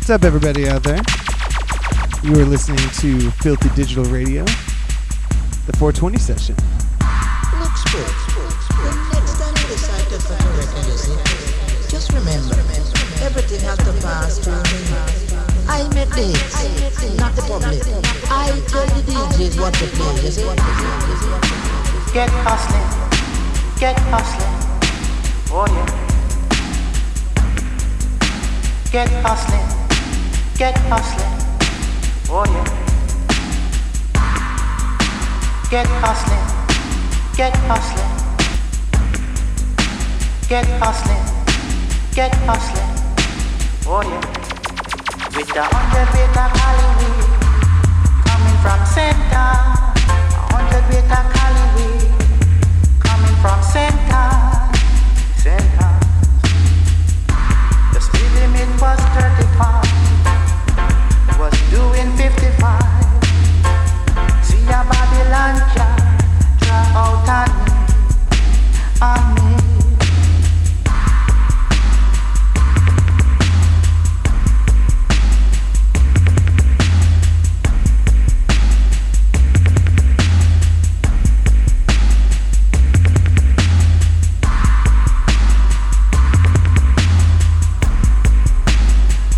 What's up, everybody out there? You are listening to Filthy Digital Radio, the 420 session. Just remember, everything has to pass through. I the hits, not the public. I tell the DJs what to play. Get hustling, get hustling, oh yeah. Get hustling. Get hustling, oh yeah. Get hustling, get hustling, get hustling, get hustling, oh yeah. With the hundred weight of Hollywood coming from center, hundred weight of Hollywood coming from center, center. The speed limit was thirty five was doing 55. See a Babylon out on me, on me.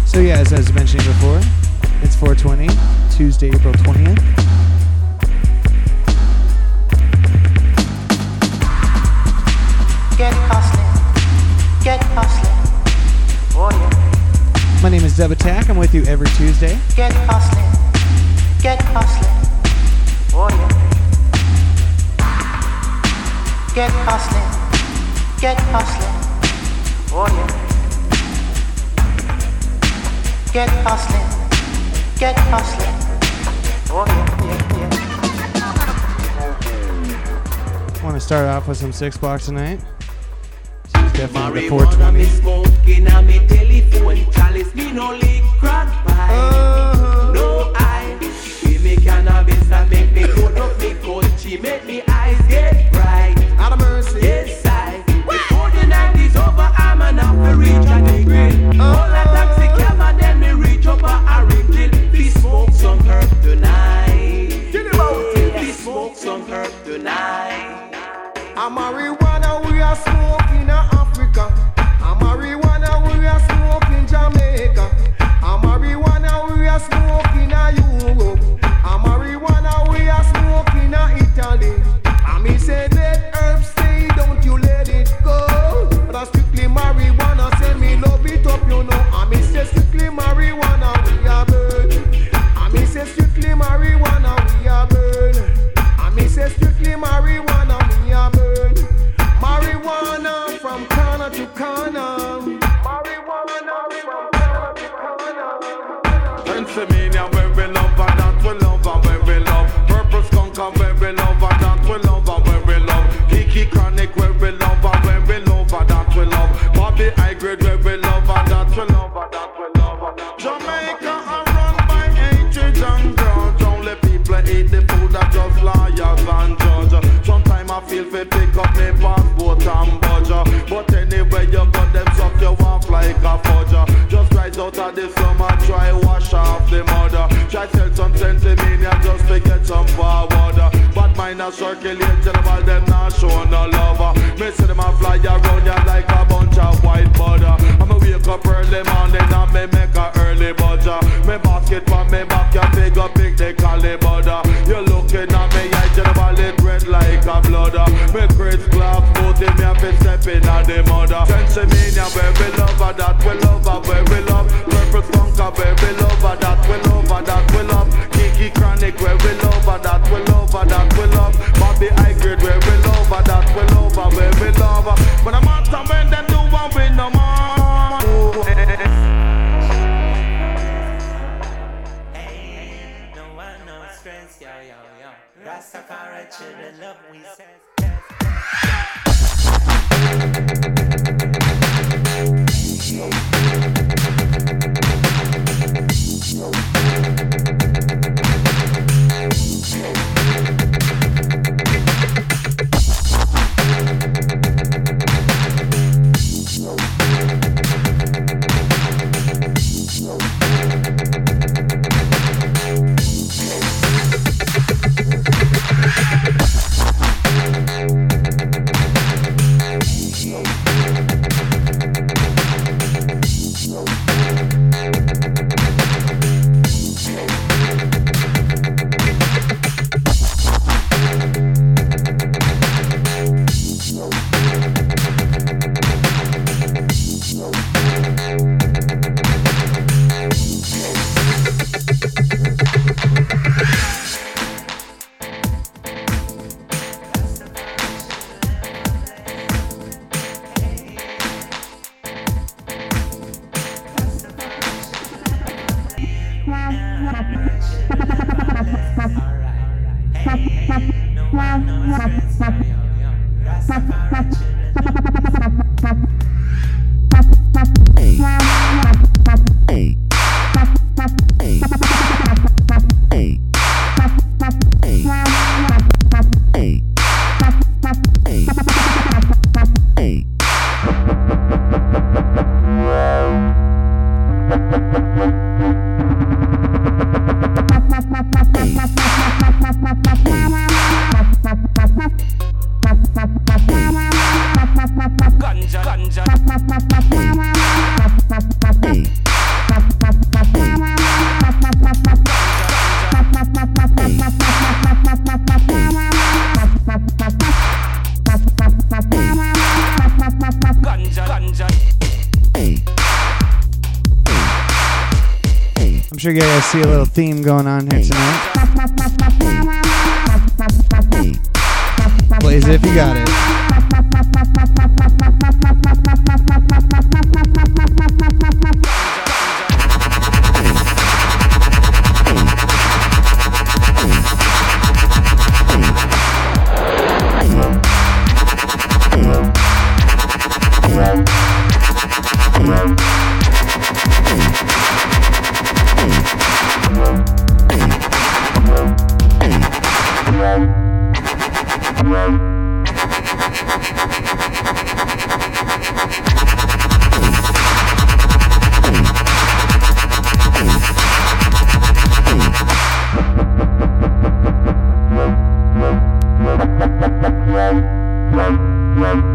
So yeah, as I was mentioning before, 420, Tuesday, April 20th. Get hustling, get hustling, oh yeah. My name is Zeb Attack. I'm with you every Tuesday. Get hustling. Get hustling. Oh yeah. Get hustling. Get hustling. Oh yeah. Get hustling get. Oh, yeah, yeah, yeah. Want to start off with some six blocks tonight? definitely the 420. I'm sure you guys see a little theme going on here tonight. Blaze it if you got it. Hey.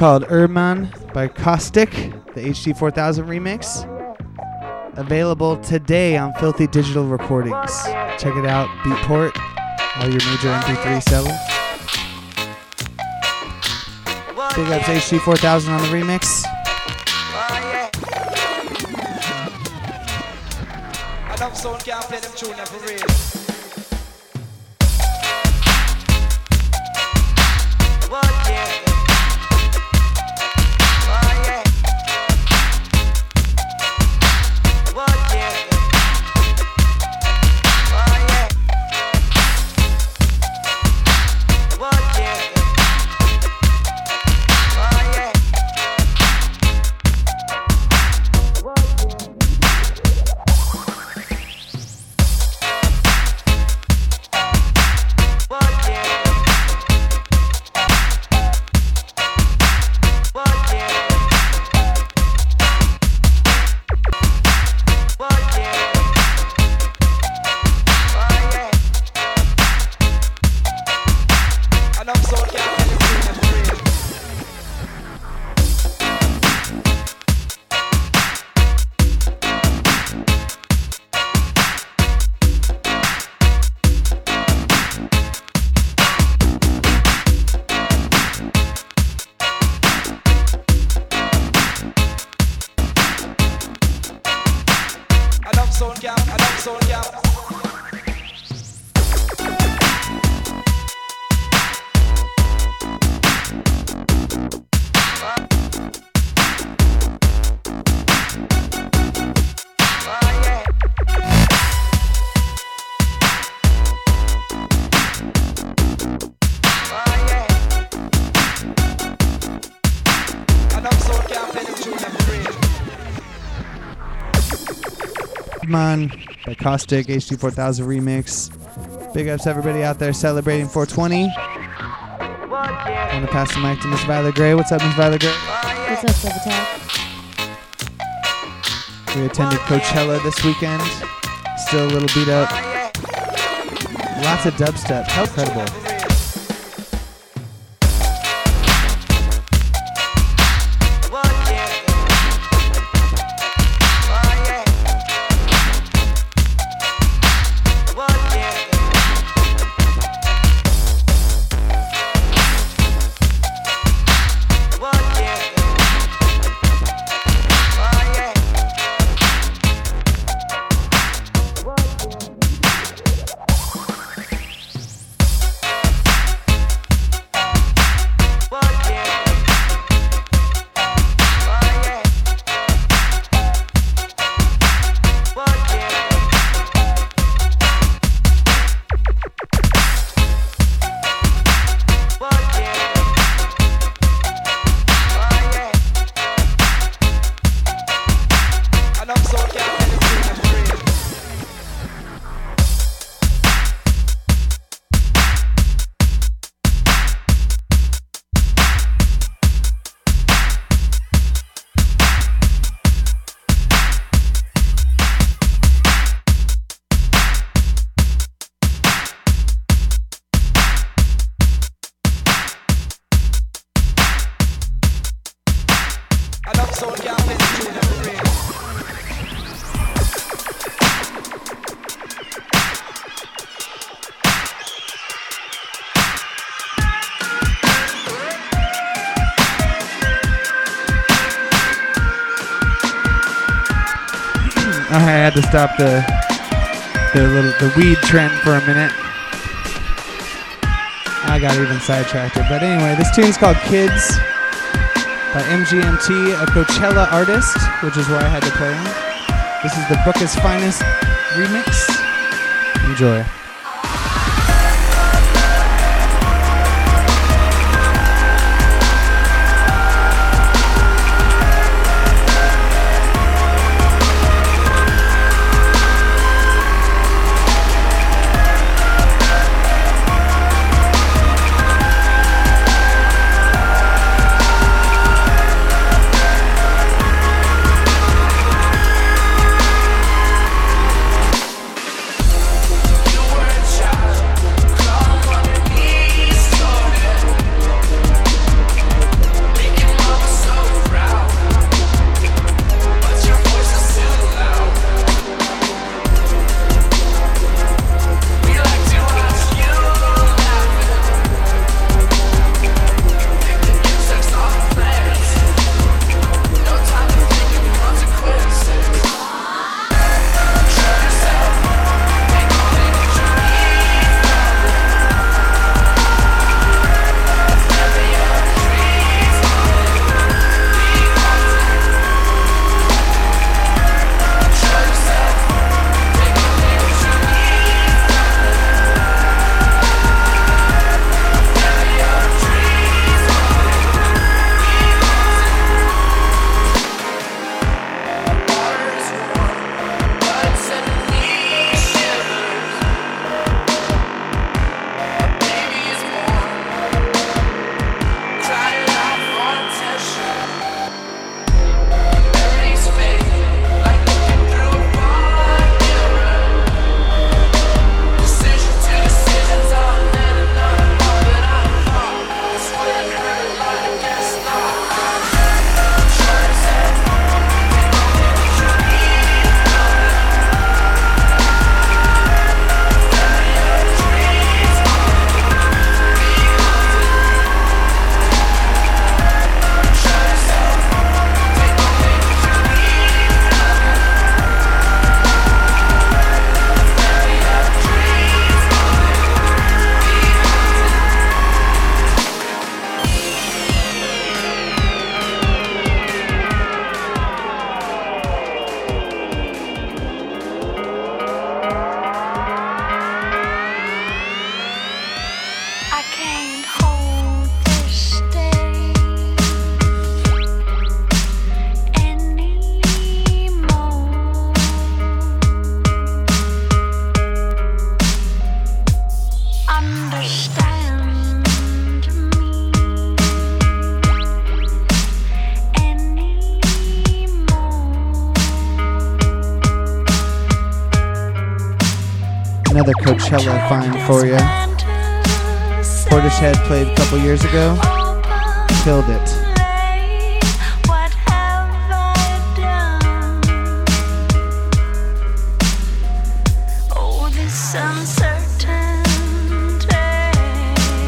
Called Erdman by Caustic, the HD 4000 remix. Available today on Filthy Digital Recordings. Check it out, Beatport, all your major MP3 sellers. Big ups HD 4000 on the remix. Sound, can't play them tune every real. Caustic, HD 4000 remix. Big ups to everybody out there celebrating 420. I want to pass the mic to Miss Violet Gray. What's up, Miss Violet Gray? What's up, Sub We attended Coachella this weekend. Still a little beat up. Lots of dubstep. How credible. Stop the the little the weed trend for a minute. I got even sidetracked. But anyway, this tune's called Kids by MGMT, a Coachella artist, which is why I had to play him. This is the Booker's Finest remix. Enjoy. Another Coachella find for you. Portishead played a couple years ago. Killed it.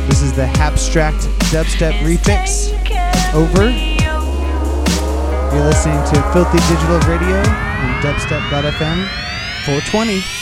This is the Abstract Dubstep Refix. Over. You're listening to Filthy Digital Radio on dubstep.fm 420.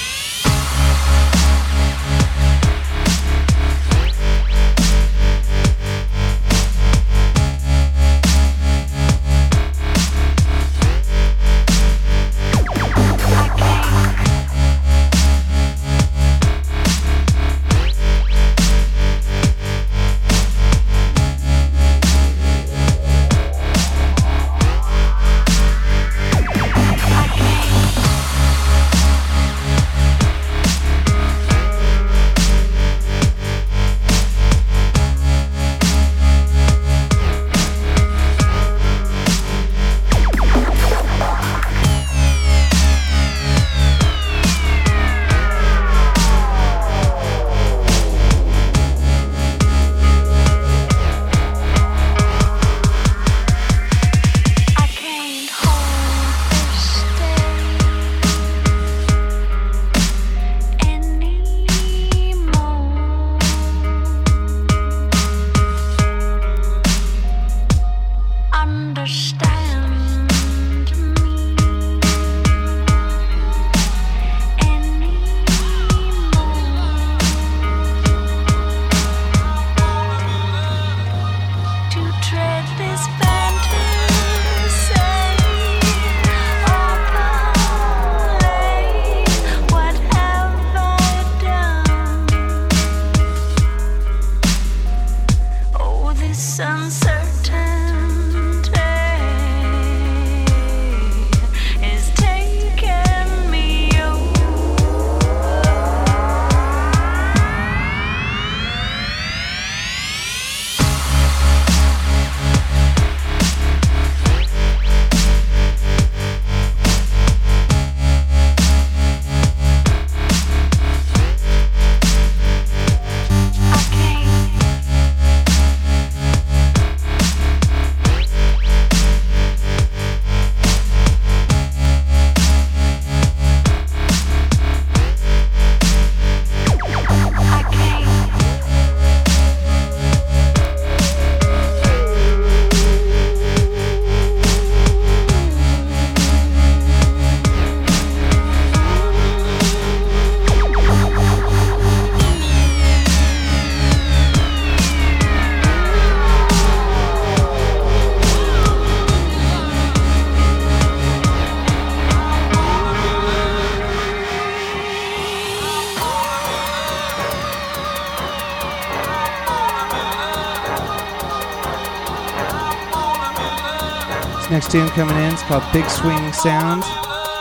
Next tune coming in is called Big Swing Sound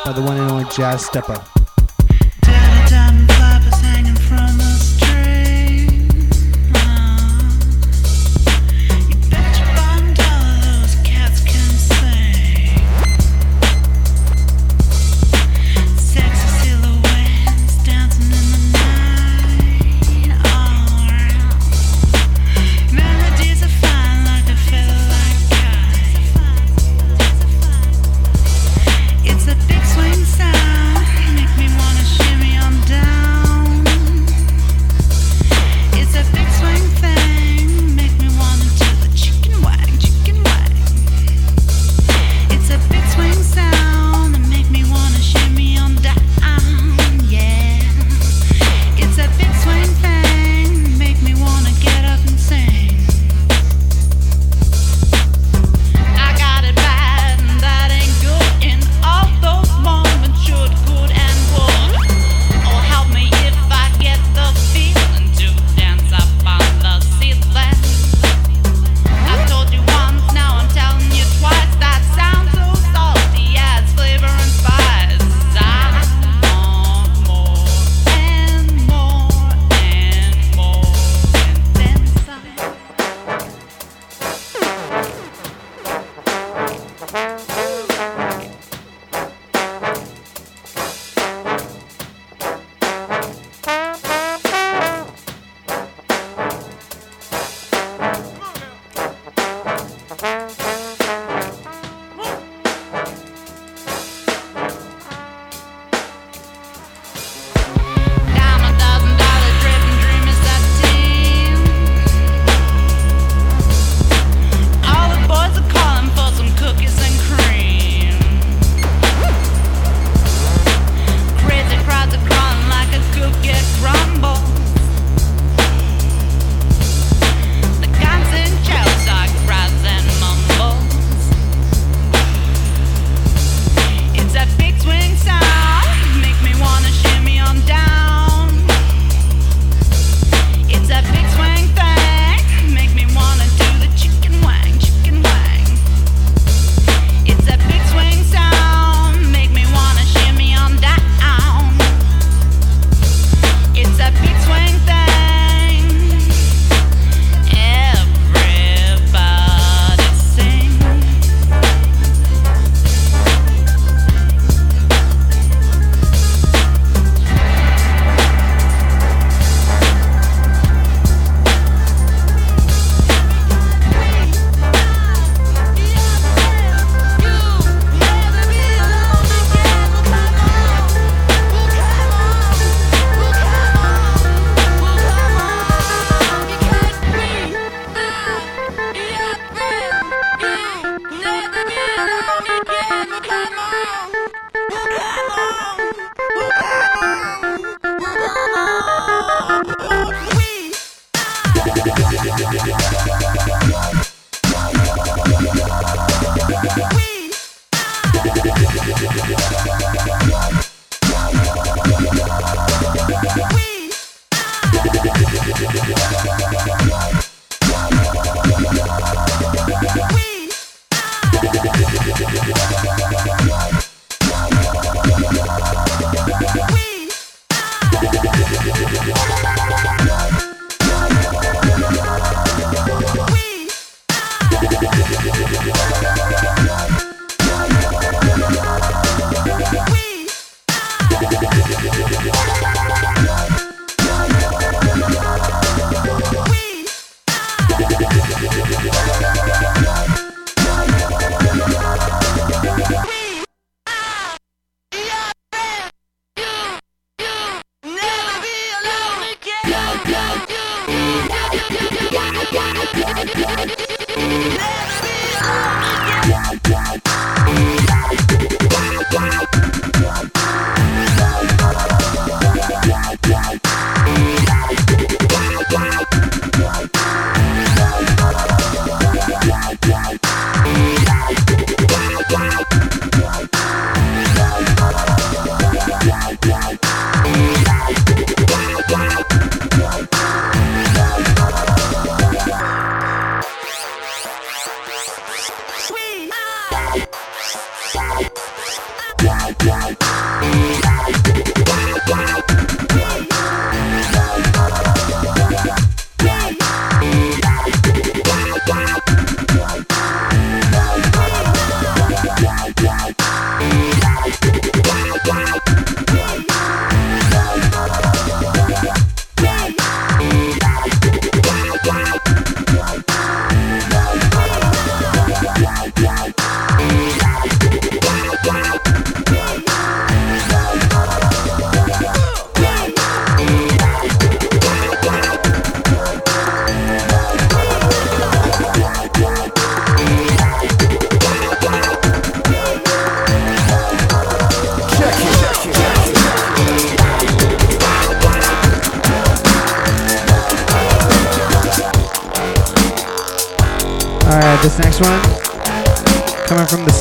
by the one and only Jazzsteppa.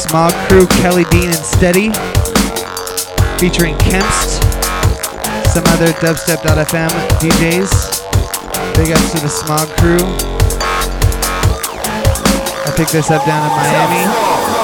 Smog Crew, Kelly Dean and Steady, featuring Kempst, some other dubstep.fm DJs. Big ups to the Smog Crew. I picked this up down in Miami.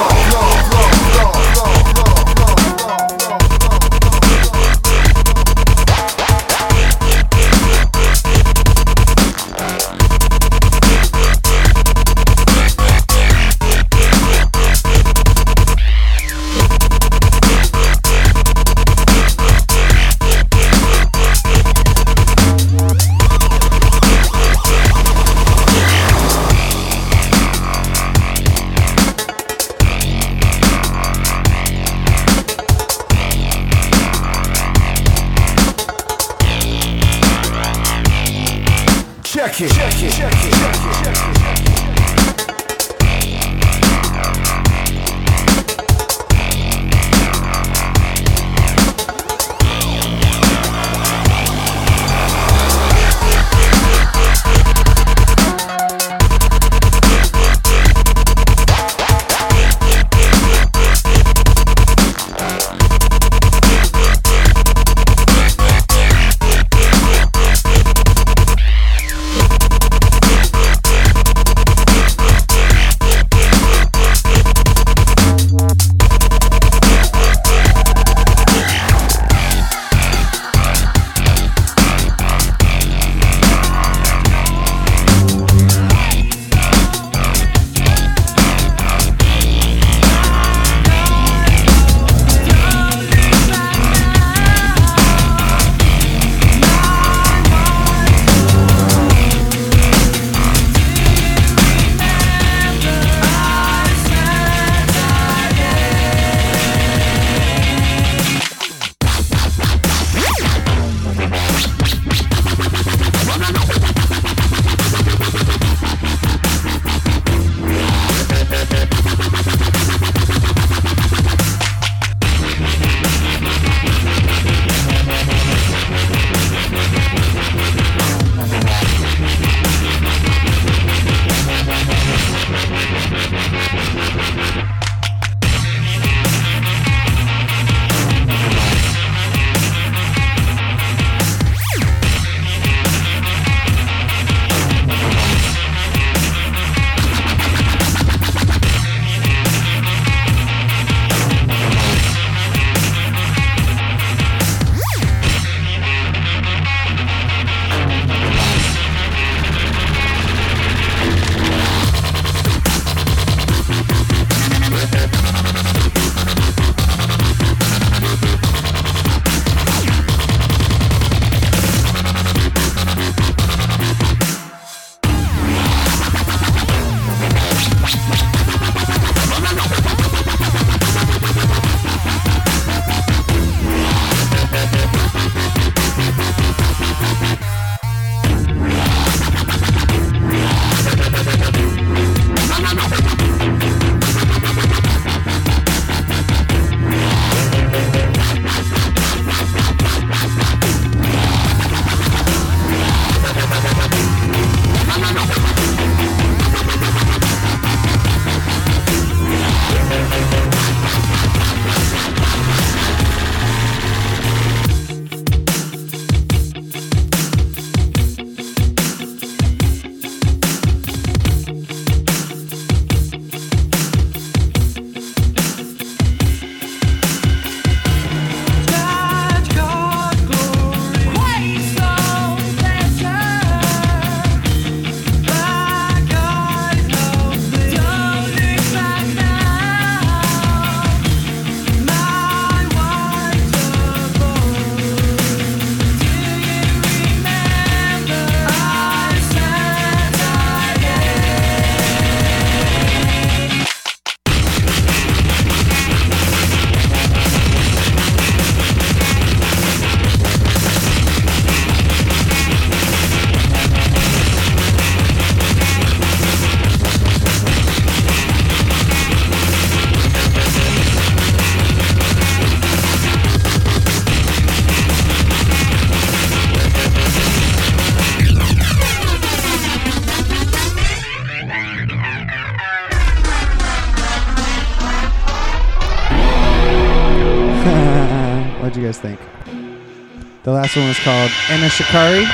Called Enter Shikari.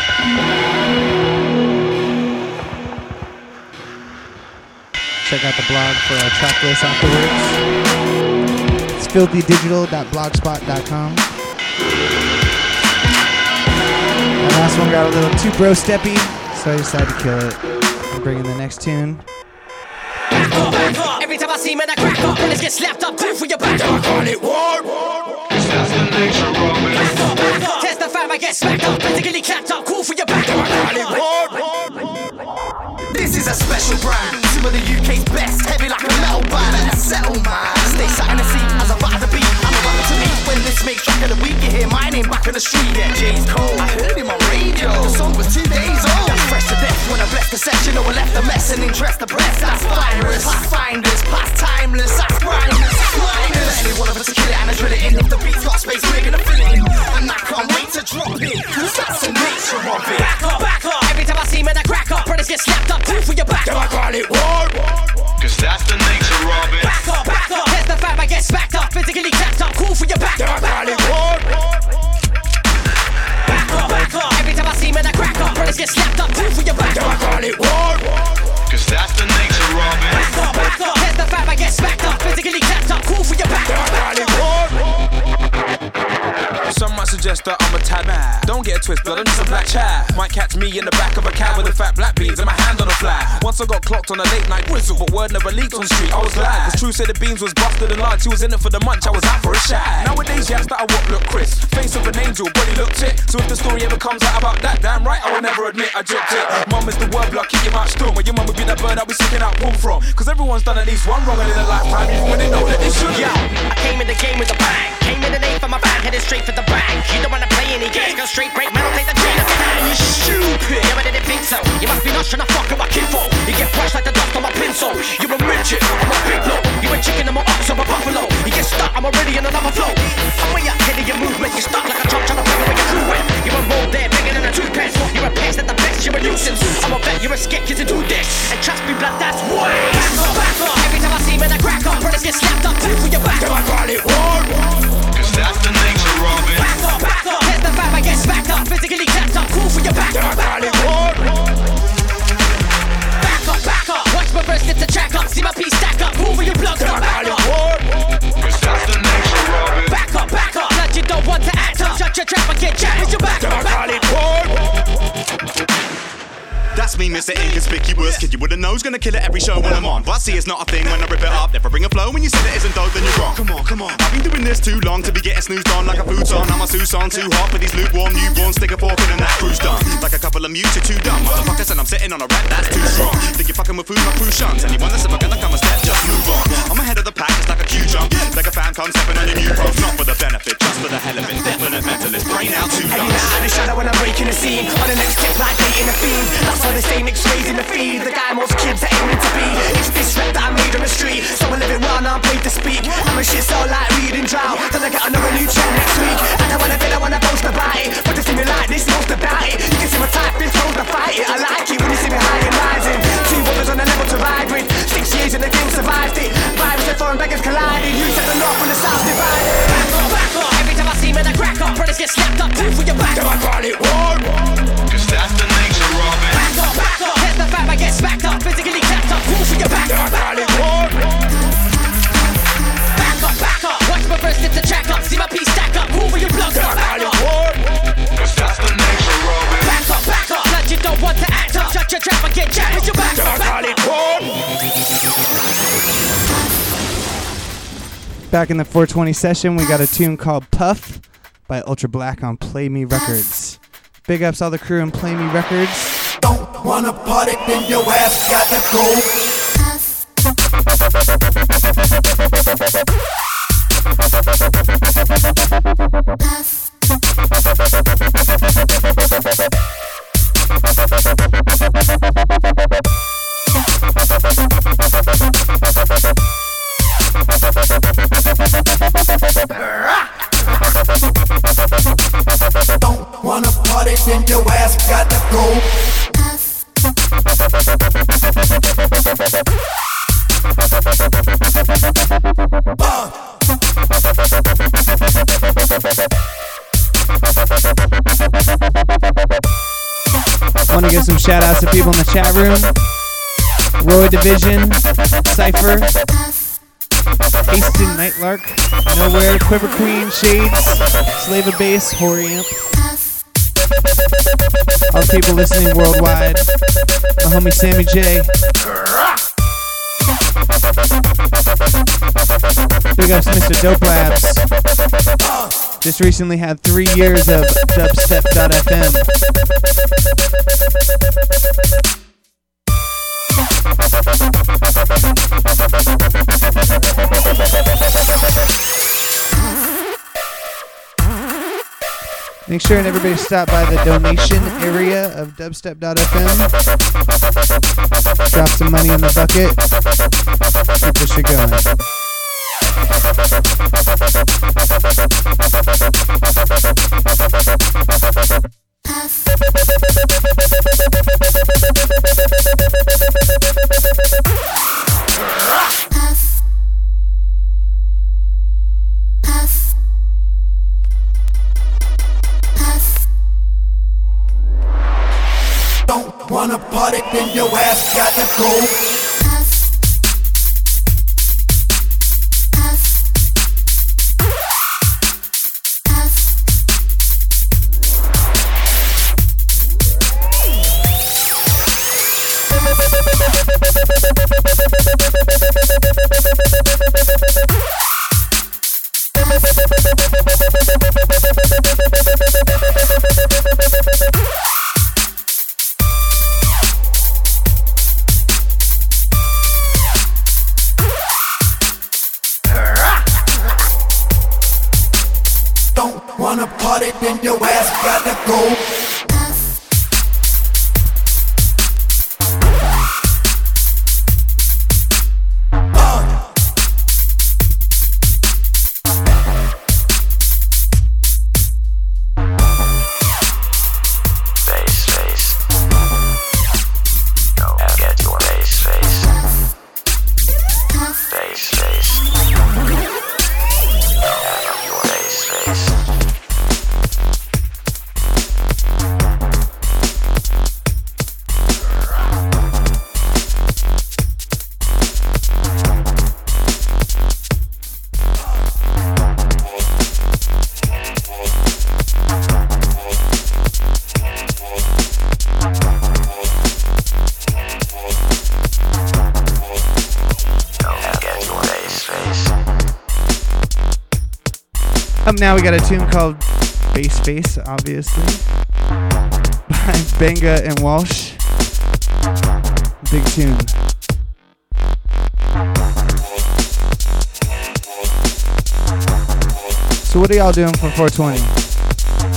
Check out the blog for our track list afterwards. It's filthydigital.blogspot.com. That last one got a little too bro steppy, so I decided to kill it. I'm bringing the next tune. Every time I see man, I crack up. Bullets get slapped up, cool for your back. I call it war. Test the fam, I get smacked up. Physically clapped up, cool for your back. This is a special brand. Some of the UK's best, heavy like a metal band. And settle man. Stay sat in the seat as I ride this makes track of the week. You hear my name back in the street. Yeah, Jay's cold. I heard him on radio. The song was two days old. That's fresh to death when I blessed the session. Or left a mess and interest the press. That's virus. Past finders, past timeless. That's grinders. Grinders. Any one of us kill it and I drill it in. If the beat's got space, we're gonna fill it in. And I can't wait to drop it. Cause that's the nature of it. Back up, back up. Every time I see man, I crack up. Brothers get slapped up, cool for your back. Then I call it war. Cause that's the nature of it. Back up, back up. Test the fam, I get smacked up. Physically clapped up, cool for your back. I crack get slapped up, cool for your back. I call it war. Cause that's the nature of it. Back up, back up. Test the fam, I get smacked up. Physically suggest that I'm a tad mad. Don't get twisted, I'm just a black chat. Might catch me in the back of a cab with a fat black beans and my hand on a flag. Once I got clocked on a late night whistle, but word never leaked on street. I was glad. Cause True said the beans was busted and large. She was in it for the munch, I was out for a shag. Nowadays, yes, that I walk look crisp. Face of an angel, body look tit. So if the story ever comes out about that, damn right, I will never admit I dropped it. Mum is the word block, keep your mouth still. When your mum would be that bird I'll be sticking out pull from. Cause everyone's done at least one wrong in their lifetime, even when they know that they should. Yo, I came in the game with a bang. Came in the name for my bag, headed straight for the bank. You don't wanna play any games, go straight break, man, I'll take the chain of time. You stupid, but did it think so. You must be not trying to fuck with my kinfolk. You get punched like the dust on my pencil. You're a midget, I'm a big bloke. You a chicken, I'm a ox, I'm a buffalo. You get stuck, I'm already in another flow. I'm way ahead of your movement, you're stuck like a trunk trying to figure where your crew went. You're a roll there, bigger than a toothpaste. You're a pest at the best, you're a nuisance. I'm a vet, you're a skit, kids do this. And trust me, blood, that's way. Back up, back up. Every time I see men, I crack up. Brothers get slapped up, two for your back. I call it war. That's the nature of it. Back up, back up. Here's the fam, I get smacked up. Physically clapped up, cool for your back. I it war. Back up, back up. Watch my verse get to track up. See my piece stack up. Cool for your blood. I call war. Cause that's the nature of it. Back up, back up. Blood, you don't want to act up. Shut your trap and get jacked. It's your back. I war. That's me, Mr. Inconspicuous. Kid you with a nose, gonna kill it every show when I'm on. But see, it's not a thing when I rip it up. Never bring a flow when you said it isn't dope, then you're wrong. Come on, come on. I've been doing this too long to be getting snoozed on like a futon. I'm a Susan, too hot for these lukewarm newborns. Stick a fork in and that crew's done. Like a couple of mutes, you're too dumb. Motherfuckers, and I'm sitting on a rat that's too strong. Think you're fucking with food, my crew shuns. Anyone that's ever gonna come a step, just move on. I'm ahead of the pack, it's like a Q jump. Like a fan comes stepping on your new pros. Not for the benefit, just for the hell of it. Definite mentalist, brain out too long. out in the shadow when I'm breaking the scene. On the next tip, like dating a fiend. That's why they say mixed raising the feed. The guy most kids are aiming to be. It's this rap that I made on the street. So I live it well, now I'm paid to speak. I'm a shit so like reading drought. Then I get another new track next week. And I wanna bit, I wanna boast about it. But to see me like this, most about it. You can see my type, been told to fight it. I like it when you see me high and rising. Two brothers on the level to ride with. Six years and the game survived it. Vibes and foreign beggars colliding. You said the north and the south divided. Back up, back up. Every time I see men, I crack up. Brothers get slapped up. Two for your back. I call it war. Cause that's the up, back up. Here's the fam, I get smacked up. Physically clapped up. Cool for your back. I call it war. Back up, back up. Watch my verse get to track up. See my piece stack up. Cool for your blood. I call it war. Cause that's the nature of it. Back up, back up. Blood, you don't want to act up. Shut your trap and get jacked. It's your back. I call it war. Back in the 420 session, we got a tune called Puff by Ultra Black on Play Me Records. Big ups all the crew in Play Me Records. Wanna party, then your ass gotta go. Don't wanna party, then your ass gotta go. Give some shout outs to people in the chat room. Roy Division, Cypher, Haston Nightlark, Nowhere, Quiver Queen, Shades, Slave of Bass, Horiamp. All the people listening worldwide. My homie Sammy J. Big ups Mr. Dope Labs. Just recently had three years of dubstep.fm. Make sure and everybody stop by the donation area of dubstep.fm. Drop some money in the bucket. Keep this shit going. Now, we got a tune called Bass Face, obviously, by Benga and Walsh. Big tune. So, what are y'all doing for 420?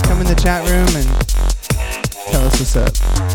Come in the chat room and tell us what's up.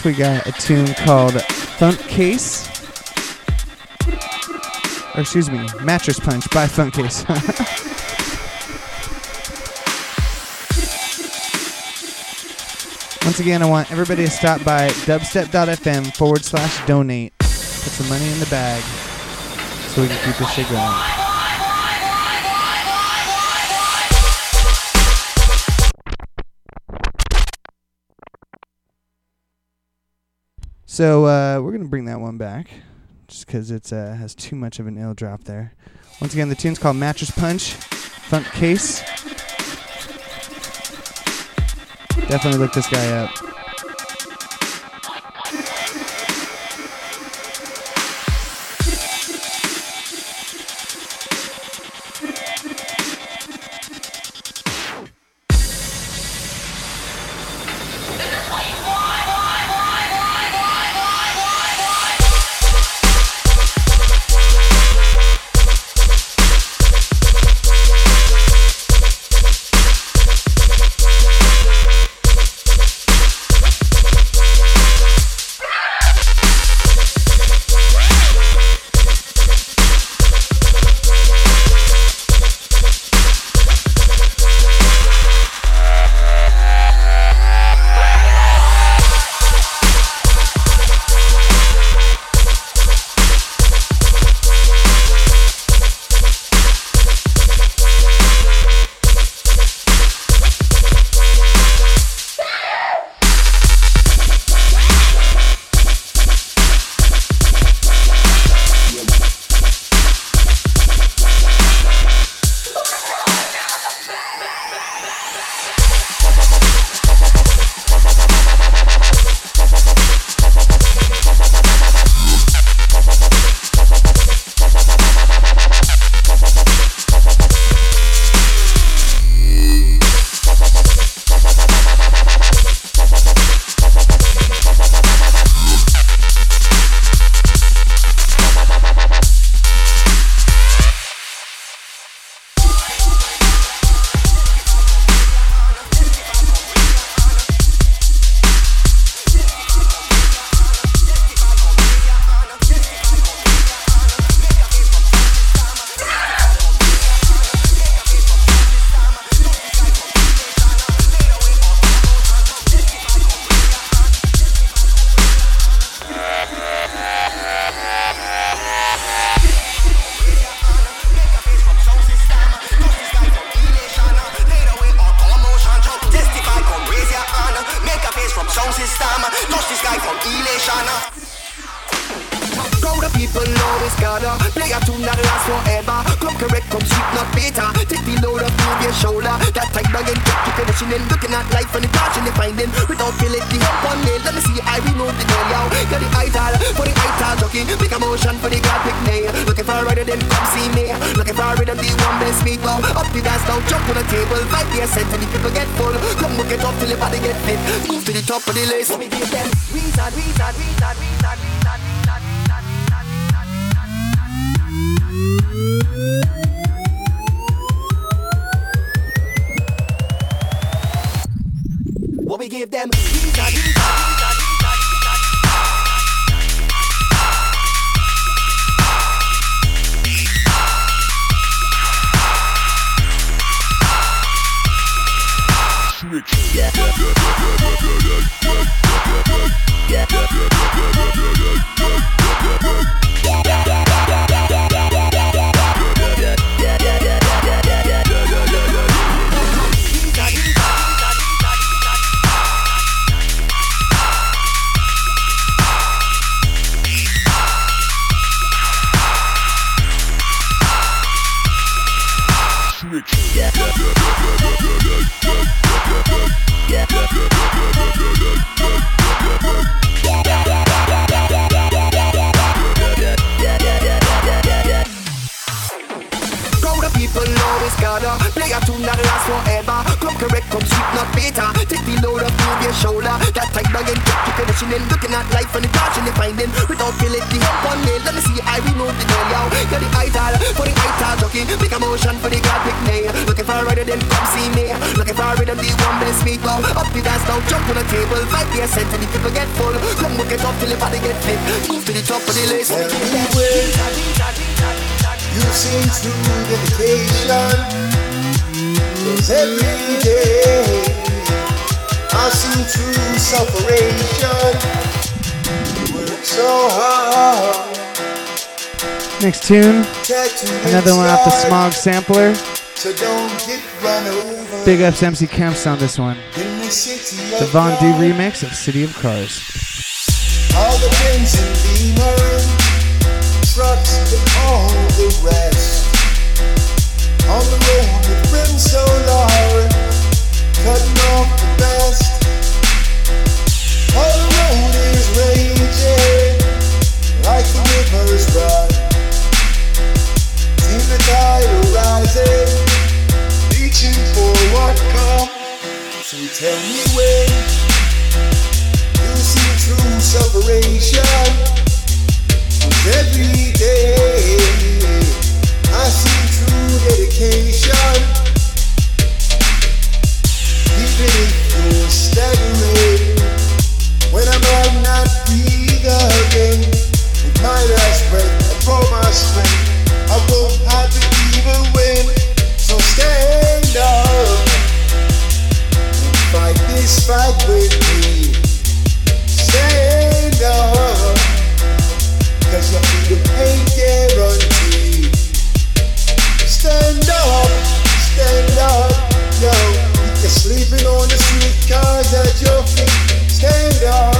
Next, we got a tune called Funkcase. Or excuse me, Mattress Punch by Funkcase. Once again, I want everybody to stop by dubstep.fm forward slash donate. Put some money in the bag so we can keep this shit going. So uh, we're gonna bring that one back, just because it uh, has too much of an ill drop there. Once again, the tune's called Mattress Punch, Funkcase. Definitely look this guy up. Through separation so hard. Next tune, another one off the Smog sampler. So don't get run over. Big ups MC Camps on this one. the The Von D remix of City of Cars. All the Benz and Beamer Trucks and all the rest. On the road with rims so Cutting off the best Road is raging Like the tide rising Reaching for So tell me when you see through separation. every day I see through dedication. Even if you're staggering, when I might not be with my last breath my strength, I will even. So stand up fight this fight with me. Stand. Stand up, stand up, yo. You're sleeping on the street cars at your feet. Yeah.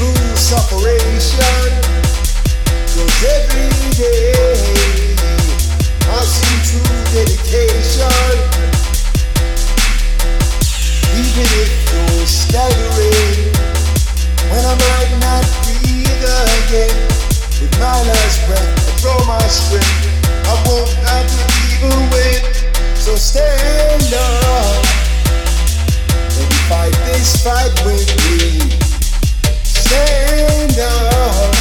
through separation. Cause every day I've seen true dedication. Even if staggering, when I might not breathe again, with my last breath, I draw my strength. I won't have to even. So stand up and fight this fight with me. Stand up,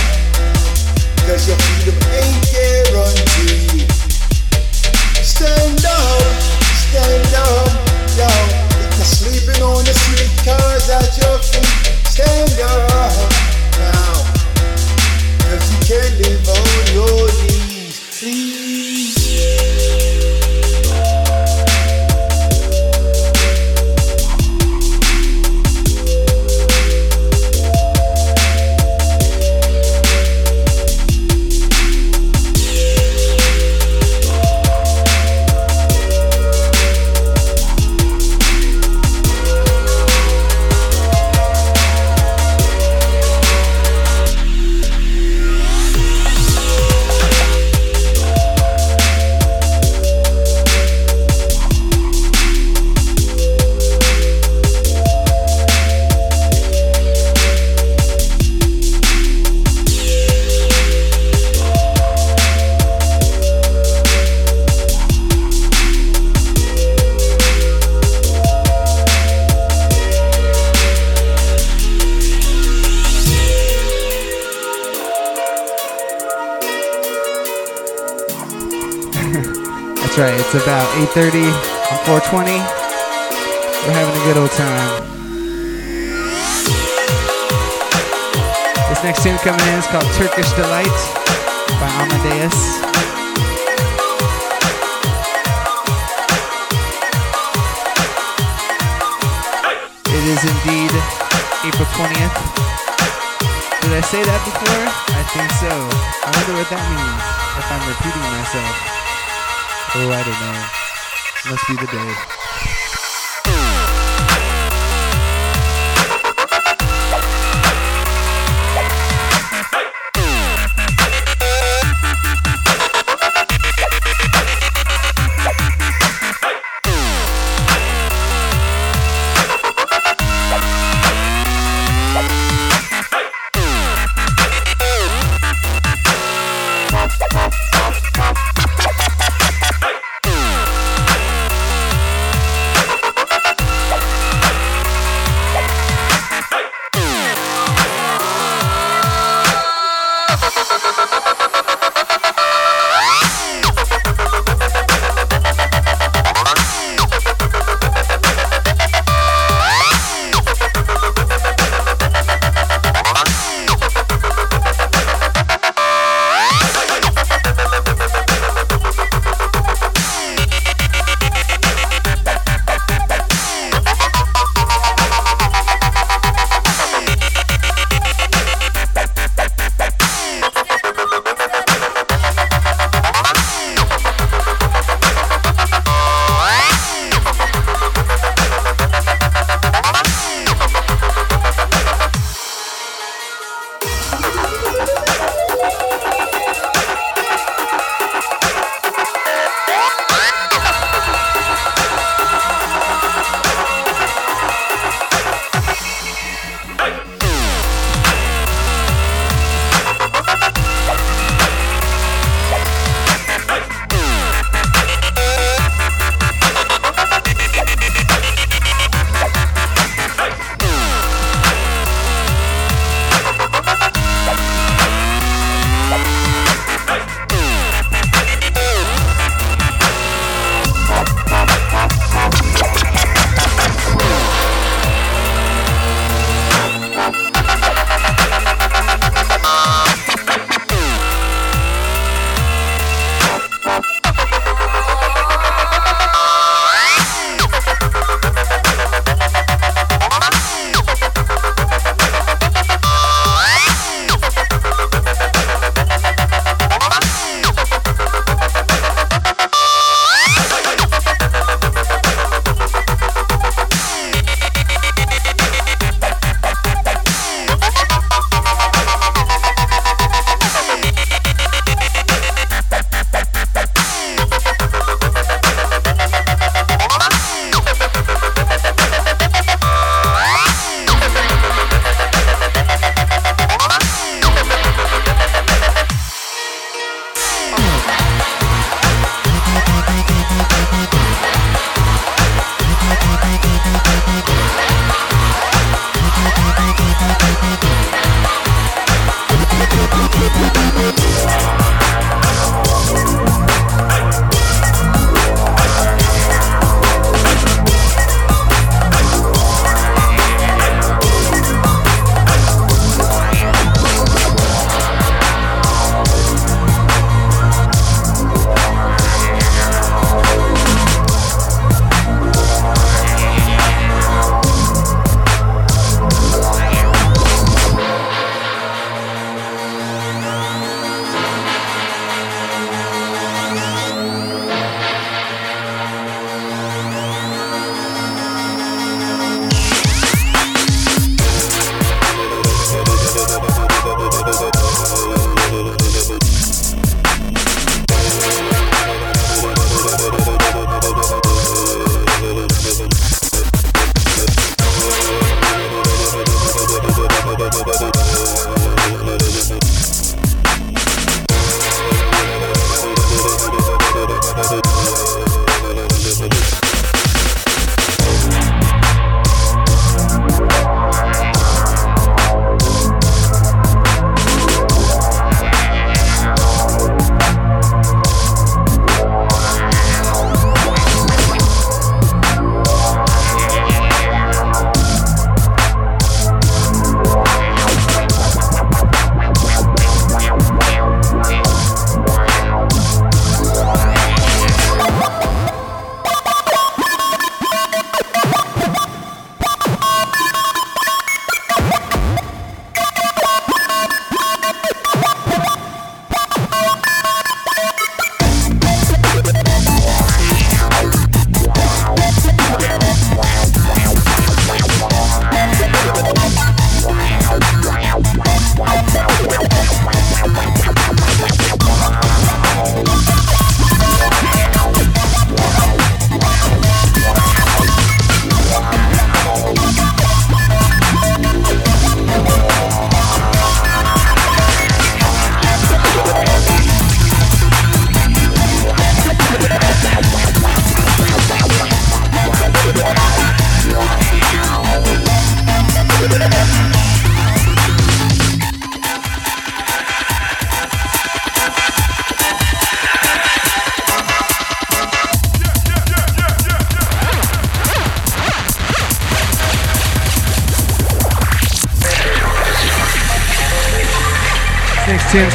cause your freedom ain't guaranteed. Stand up, stand up, yo. If you're sleeping on the your. Stand up now, cause you can't live on your knees. Right. It's about 8:30 on 420. We're having a good old time. This next tune coming in is called Turkish Delight by Amadeus. It is indeed April 20th. Did I say that before? I think so. I wonder what that means. If I'm repeating myself. Oh, I don't know. Must be the day.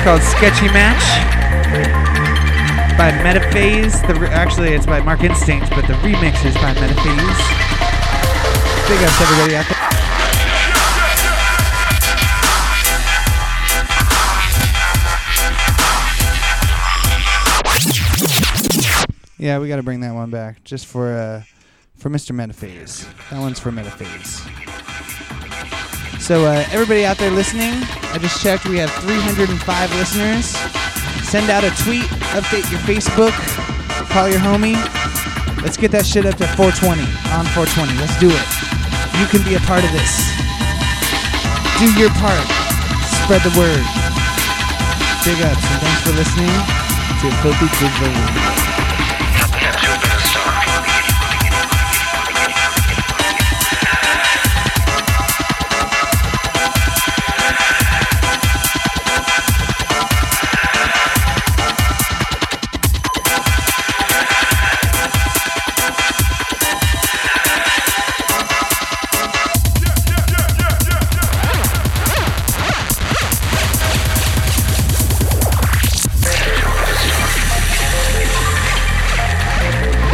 Called Sketchy Match by Metaphase. The re- actually, it's by Mark Instinct, but the remix is by Metaphase. Big ups everybody out there. Yeah, we got to bring that one back just for uh, for Mr. Metaphase. That one's for Metaphase. So uh, everybody out there listening, I just checked. We have 305 listeners. Send out a tweet, update your Facebook, call your homie. Let's get that shit up to 420 on 420. Let's do it. You can be a part of this. Do your part. Spread the word. Big ups and thanks for listening to Filthy Digital.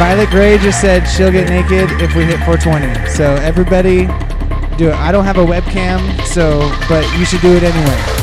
Violet Gray just said she'll get naked if we hit 420. So everybody, do it. I don't have a webcam, so but you should do it anyway.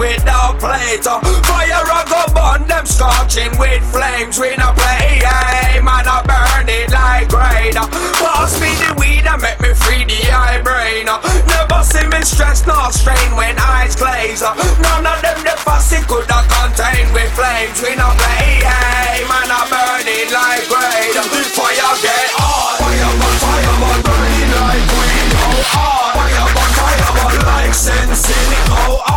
Without plate. Uh, fire a go burn them scorching with flames. We no play, hey, man, I burn it like. Uh, pass me the weed and make me free the eye brain. Uh, never see me stress nor strain when eyes glaze. None of them the fussy could have contained with flames. We no play, hey, man, I burn it like. Uh, fire get on, fire burn, fire burn, burning like weed. Oh, on, fire burn, fire burn like sensing. Oh,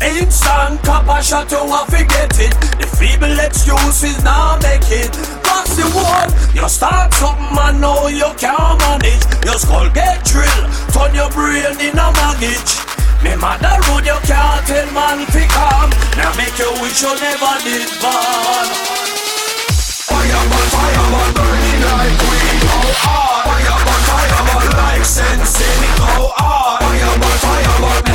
Instant copper shot, you a forget it. The feeble excuses now make it. Pass the wall, you start something and know you can't manage. Your skull get drilled, turn your brain in a mortgage. Me mother road you can't tell man fi calm. Now make you wish you never did born. Fire burn, fire burn, burning like weed. Oh, on. Fire burn, fire burn like sensing. Oh, on. Fire burn, fire burn.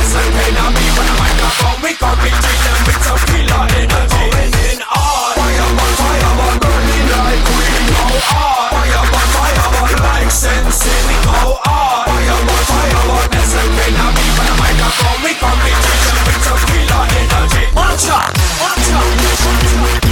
We to them with killer energy. Going in on. Fire burn, fire burn, burning like weed. Oh, on. Fire burn, fire burn like sensing. Oh, on. Fire burn, fire burn. SMK now be when I microphone. We coming to them with killer energy. Watch out! Watch out!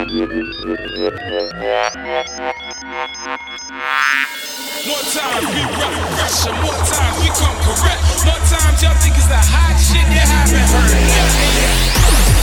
More times we pressure, more times we come correct. More times y'all think it's the hot shit you haven't heard.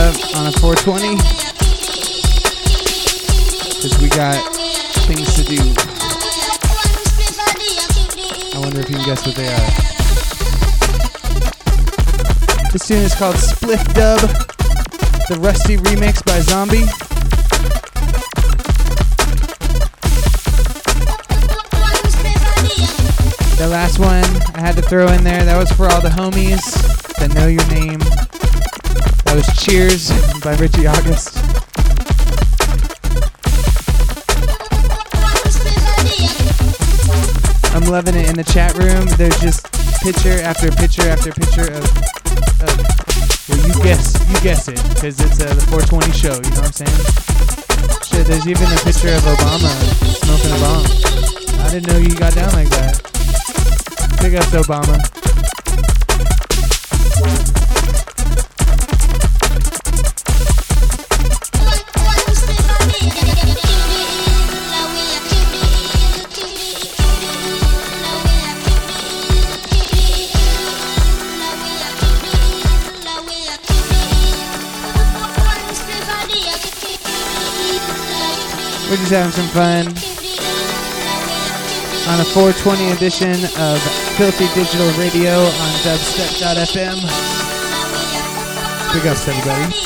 On a 420. Because we got things to do. I wonder if you can guess what they are. This tune is called Spliff Dub, the Rustie remix by Zomby. The last one I had to throw in there, that was for all the homies that know your name. That was Cheers by Richie August. I'm loving it in the chat room. There's just picture after picture after picture of, of well, you guess, you guess it, because it's uh, the 420 show. You know what I'm saying? Shit, there's even a picture of Obama smoking a bomb. I didn't know you got down like that. Big ups, Obama. We're just having some fun on a 420 edition of Filthy Digital Radio on dubstep.fm. Big ups, everybody.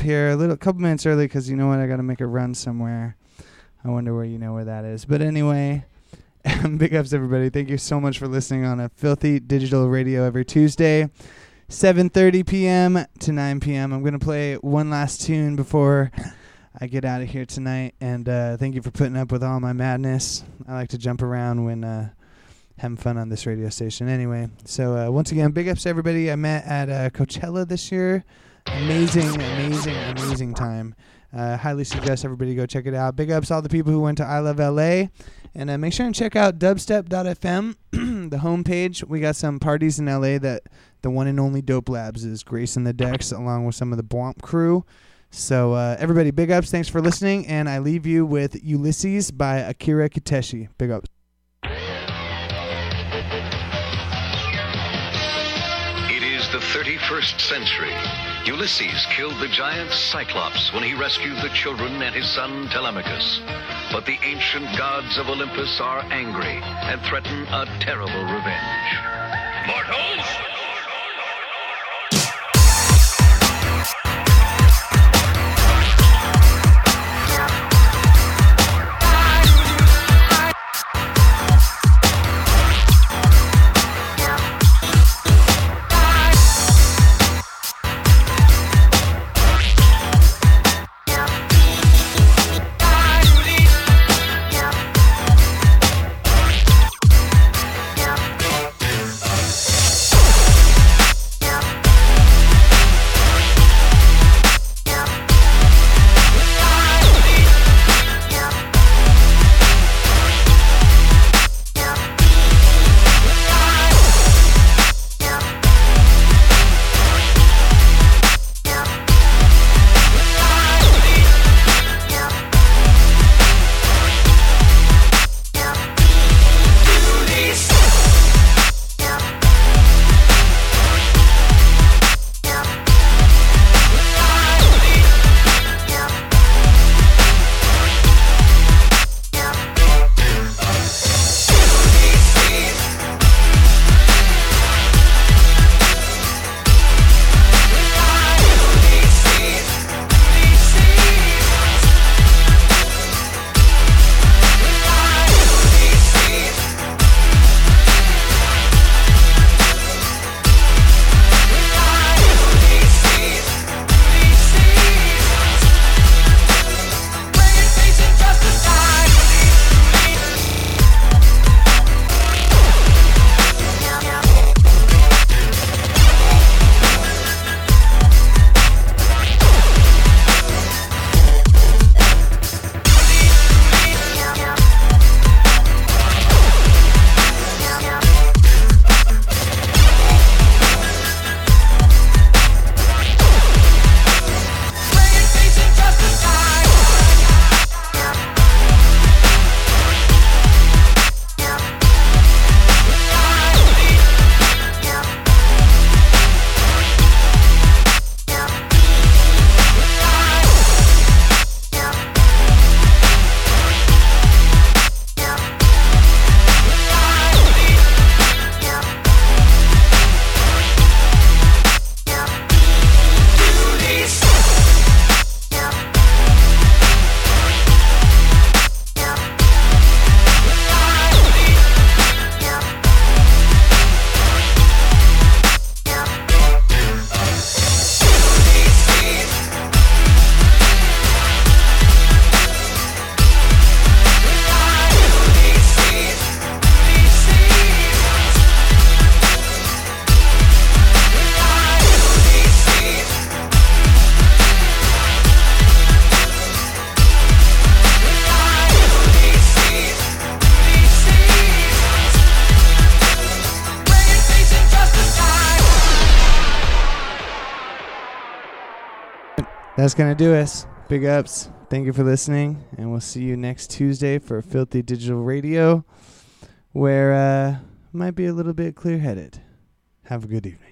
Here a little couple minutes early because you know what, I gotta make a run somewhere. I wonder where you know where that is. But anyway, big ups everybody. Thank you so much for listening on a filthy digital radio every Tuesday, 7:30 p.m. to 9 p.m. I'm gonna play one last tune before I get out of here tonight. And uh, thank you for putting up with all my madness. I like to jump around when. Uh, having fun on this radio station. Anyway, so uh, once again, big ups to everybody. I met at uh, Coachella this year. Amazing, amazing, amazing time. Uh, highly suggest everybody go check it out. Big ups all the people who went to I Love LA. And uh, make sure and check out dubstep.fm, the homepage. We got some parties in LA that the one and only Dope Labs is gracing the decks along with some of the Bwomp crew. So uh, everybody, big ups. Thanks for listening. And I leave you with Ulysses by Akira Kiteshi. Big ups. It is the 31st century. Ulysses killed the giant Cyclops when he rescued the children and his son Telemachus. But the ancient gods of Olympus are angry and threaten a terrible revenge. Mortals! That's going to do us. Big ups. Thank you for listening. And we'll see you next Tuesday for Filthy Digital Radio, where uh, might be a little bit clear headed. Have a good evening.